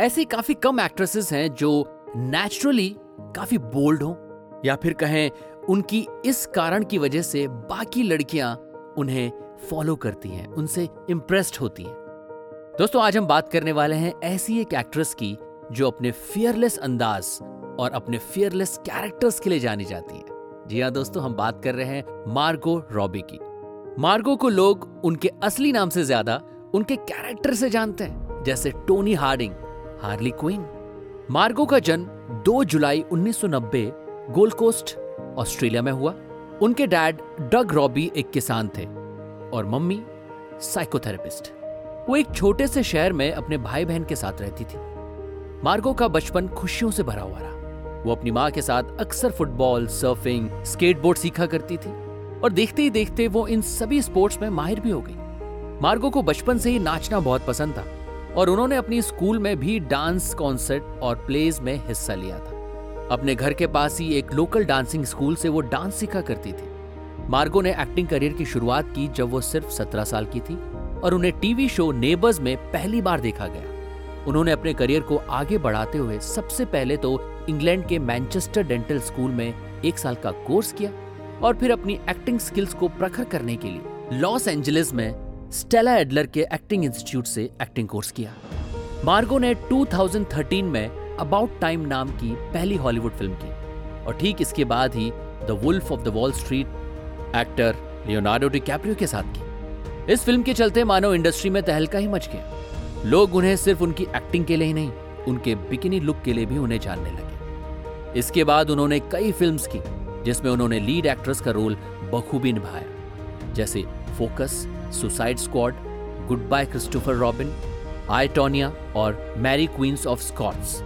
ऐसी काफ़ी कम एक्ट्रेसेस हैं जो नेचुरली काफ़ी बोल्ड हो, या फिर कहें उनकी इस कारण की वजह से बाकी लड़कियाँ उन्हें फॉलो करती हैं, उनसे इम्प्रेस्ड होती हैं। दोस्तों, आज हम बात करने वाले हैं ऐसी एक एक्ट्रेस की जो अपने फियरलेस अंदाज और अपने फियरलेस कैरेक्टर्स के लिए जानी जाती है। जी हाँ दोस्तों, हम बात कर रहे हैं मार्गो रॉबी की। मार्गो को लोग उनके असली नाम से ज़्यादा उनके कैरेक्टर से जानते हैं, जैसे टोनी हार्डिंग। Harley Quinn. मार्गो का जन्म 2 जुलाई 1990 गोल्ड कोस्ट, ऑस्ट्रेलिया में हुआ। उनके डैड डग रॉबी एक किसान थे और मम्मी साइकोथेरेपिस्ट। वो एक छोटे से शहर में अपने भाई बहन के साथ रहती थी। मार्गो का बचपन खुशियों से भरा हुआ रहा। वो अपनी माँ के साथ अक्सर फुटबॉल, सर्फिंग, स्केटबोर्ड सीखा करती थी और देखते ही देखते वो इन सभी स्पोर्ट्स में माहिर भी हो गई। मार्गो को बचपन से ही नाचना बहुत पसंद था। और उन्होंने अपनी स्कूल में भी डांस कॉन्सर्ट और प्लेज में हिस्सा लिया था। अपने घर के पास ही एक लोकल डांसिंग स्कूल से वो डांस सीखा करती थी। मार्गो ने एक्टिंग करियर की शुरुआत की जब वो सिर्फ़ सत्रह साल की थी और उन्हें टीवी शो नेबर्स में पहली बार देखा गया। उन्होंने अपने करियर को आगे बढ़ाते हुए सबसे पहले तो इंग्लैंड के मैनचेस्टर डेंटल स्कूल में एक साल का कोर्स किया और फिर अपनी एक्टिंग स्किल्स को प्रखर करने के लिए लॉस एंजलिस में स्टेला एडलर के एक्टिंग इंस्टीट्यूट से एक्टिंग कोर्स किया। मार्गो ने 2013 में अबाउट टाइम नाम की पहली हॉलीवुड फ़िल्म की। और ठीक इसके बाद ही the Wolf of the Wall Street actor Leonardo DiCaprio के साथ की। इस फ़िल्म के चलते मानव इंडस्ट्री में तहलका ही मच गया। लोग उन्हें सिर्फ़ उनकी एक्टिंग के लिए ही नहीं, उनके बिकिनी लुक के लिए भी उन्हें जानने लगे। इसके बाद उन्होंने कई फिल्म्स की, जिसमें उन्होंने लीड एक्ट्रेस का रोल बखूबी निभाया। जैसे Focus Suicide Squad goodbye Christopher Robin I Tonya और Mary queens of Scots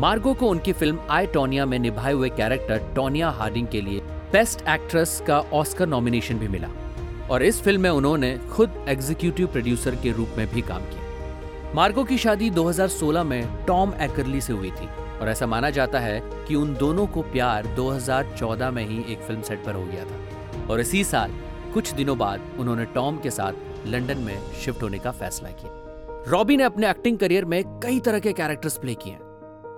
Margot को उनकी फ़िल्म आई टोनिया में निभाए हुए कैरेक्टर टोनिया हार्डिंग के लिए बेस्ट एक्ट्रेस का ऑस्कर नॉमिनेशन भी मिला और इस फ़िल्म में उन्होंने खुद एग्जीक्यूटिव प्रोड्यूसर के रूप में भी काम किया। मार्गो की शादी 2016 में टॉम एकरली से हुई थी और ऐसा माना जाता है कि उन दोनों को प्यार 2014 में ही एक फ़िल्म सेट पर हो गया था। और इसी साल कुछ दिनों बाद उन्होंने टॉम के साथ लंदन में शिफ्ट होने का फैसला किया। रॉबी ने अपने एक्टिंग करियर में कई तरह के कैरेक्टर्स प्ले किए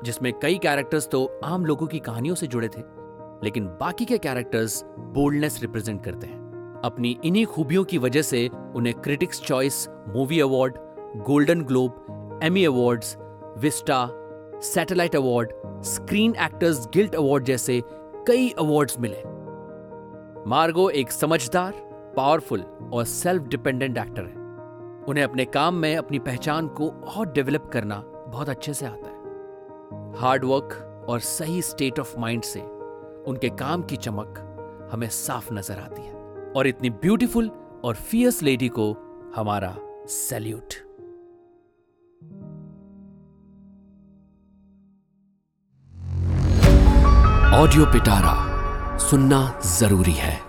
जिसमें कई कैरेक्टर्स तो आम लोगों की कहानियों से जुड़े थे, लेकिन बाकी के कैरेक्टर्स बोल्डनेस रिप्रेजेंट करते हैं। अपनी इन्हीं खूबियों की वजह से उन्हें Critics Choice Movie Award Golden Globe Emmy Awards Vista Satellite Award Screen Actors Guild Award जैसे कई अवार्ड्स मिले। मार्गो एक समझदार पावरफुल और सेल्फ डिपेंडेंट एक्टर है। उन्हें अपने काम में अपनी पहचान को और डेवलप करना बहुत अच्छे से आता है। हार्ड वर्क और सही स्टेट ऑफ़ माइंड से उनके काम की चमक हमें साफ़ नज़र आती है। और इतनी ब्यूटीफुल और फियर्स लेडी को हमारा सैल्यूट ऑडियो पिटारा सुनना ज़रूरी है।